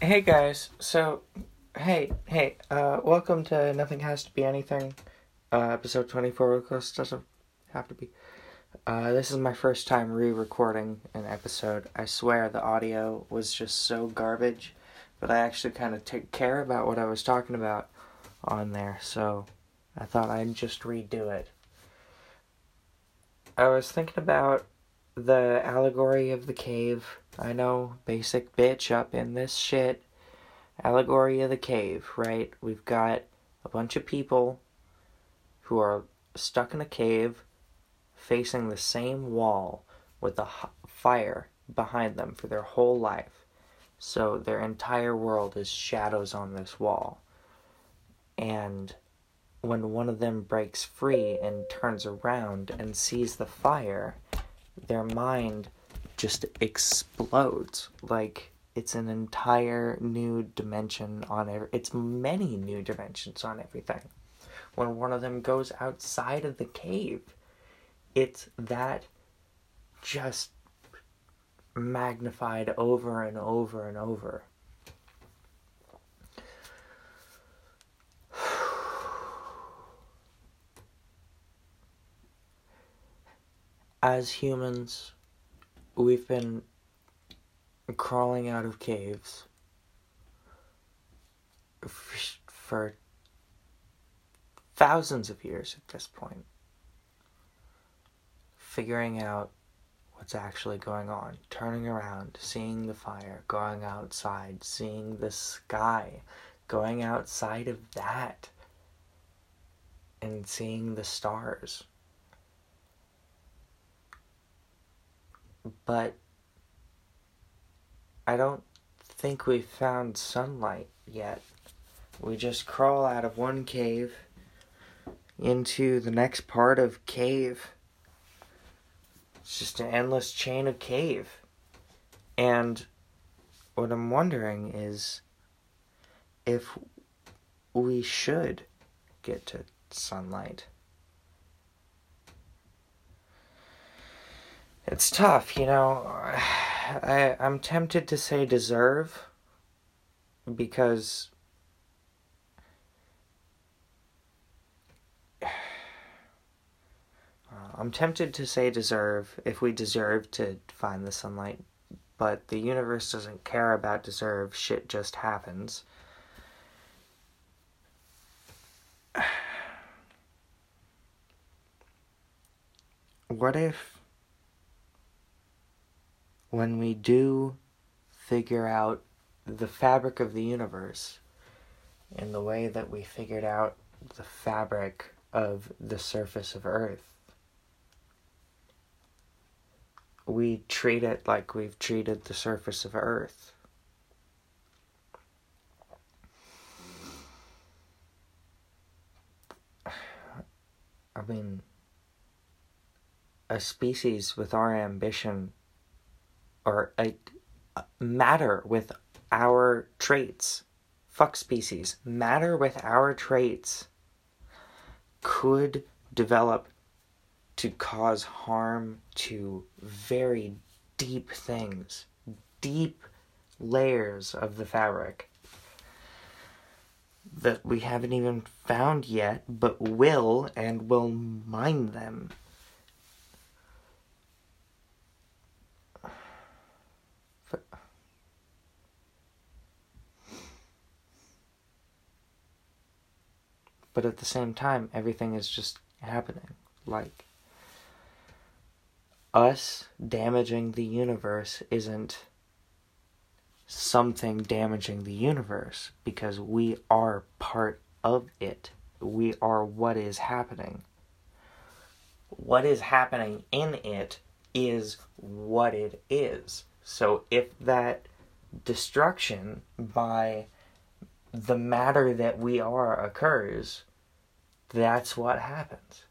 Hey guys, so hey, hey, uh, welcome to Nothing Has to Be Anything, uh, episode 24, of course, doesn't have to be. Uh, this is my first time re recording an episode. I swear the audio was just so garbage, but I actually kind of take care about what I was talking about on there, so I thought I'd just redo it. I was thinking about the allegory of the cave. I know, basic bitch up in this shit. Allegory of the cave, right? We've got a bunch of people who are stuck in a cave facing the same wall with a h- fire behind them for their whole life. So their entire world is shadows on this wall. And when one of them breaks free and turns around and sees the fire, their mind just explodes. Like it's an entire new dimension on every it's many new dimensions on everything. When one of them goes outside of the cave it's that just magnified over and over and over as humans, we've been crawling out of caves for thousands of years at this point, figuring out what's actually going on, turning around, seeing the fire, going outside, seeing the sky, going outside of that, and seeing the stars. But I don't think we've found sunlight yet. We just crawl out of one cave into the next part of cave. It's just an endless chain of cave. And what I'm wondering is if we should get to sunlight. It's tough, you know. I I'm tempted to say deserve because uh, I'm tempted to say deserve if we deserve to find the sunlight, but the universe doesn't care about deserve, shit just happens. What if when we do figure out the fabric of the universe in the way that we figured out the fabric of the surface of Earth, we treat it like we've treated the surface of Earth. I mean, a species with our ambition or a, matter with our traits. Fuck species. Matter with our traits could develop to cause harm to very deep things, deep layers of the fabric that we haven't even found yet, but will and will mine them. But at the same time, everything is just happening. Like, us damaging the universe isn't something damaging the universe because we are part of it. We are what is happening. What is happening in it is what it is. So if that destruction by the matter that we are occurs, that's what happens.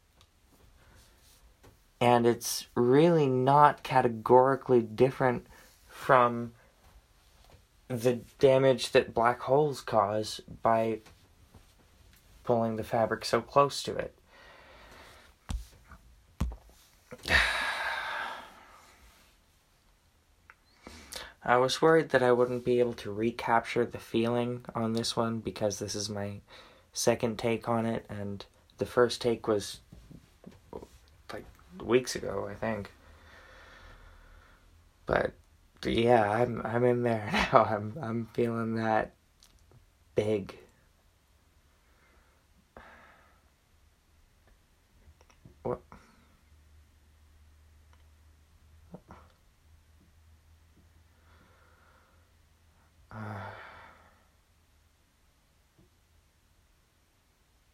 And it's really not categorically different from the damage that black holes cause by pulling the fabric so close to it. I was worried that I wouldn't be able to recapture the feeling on this one because this is my second take on it, and the first take was like weeks ago, I think. But yeah, I'm I'm in there now. I'm I'm feeling that big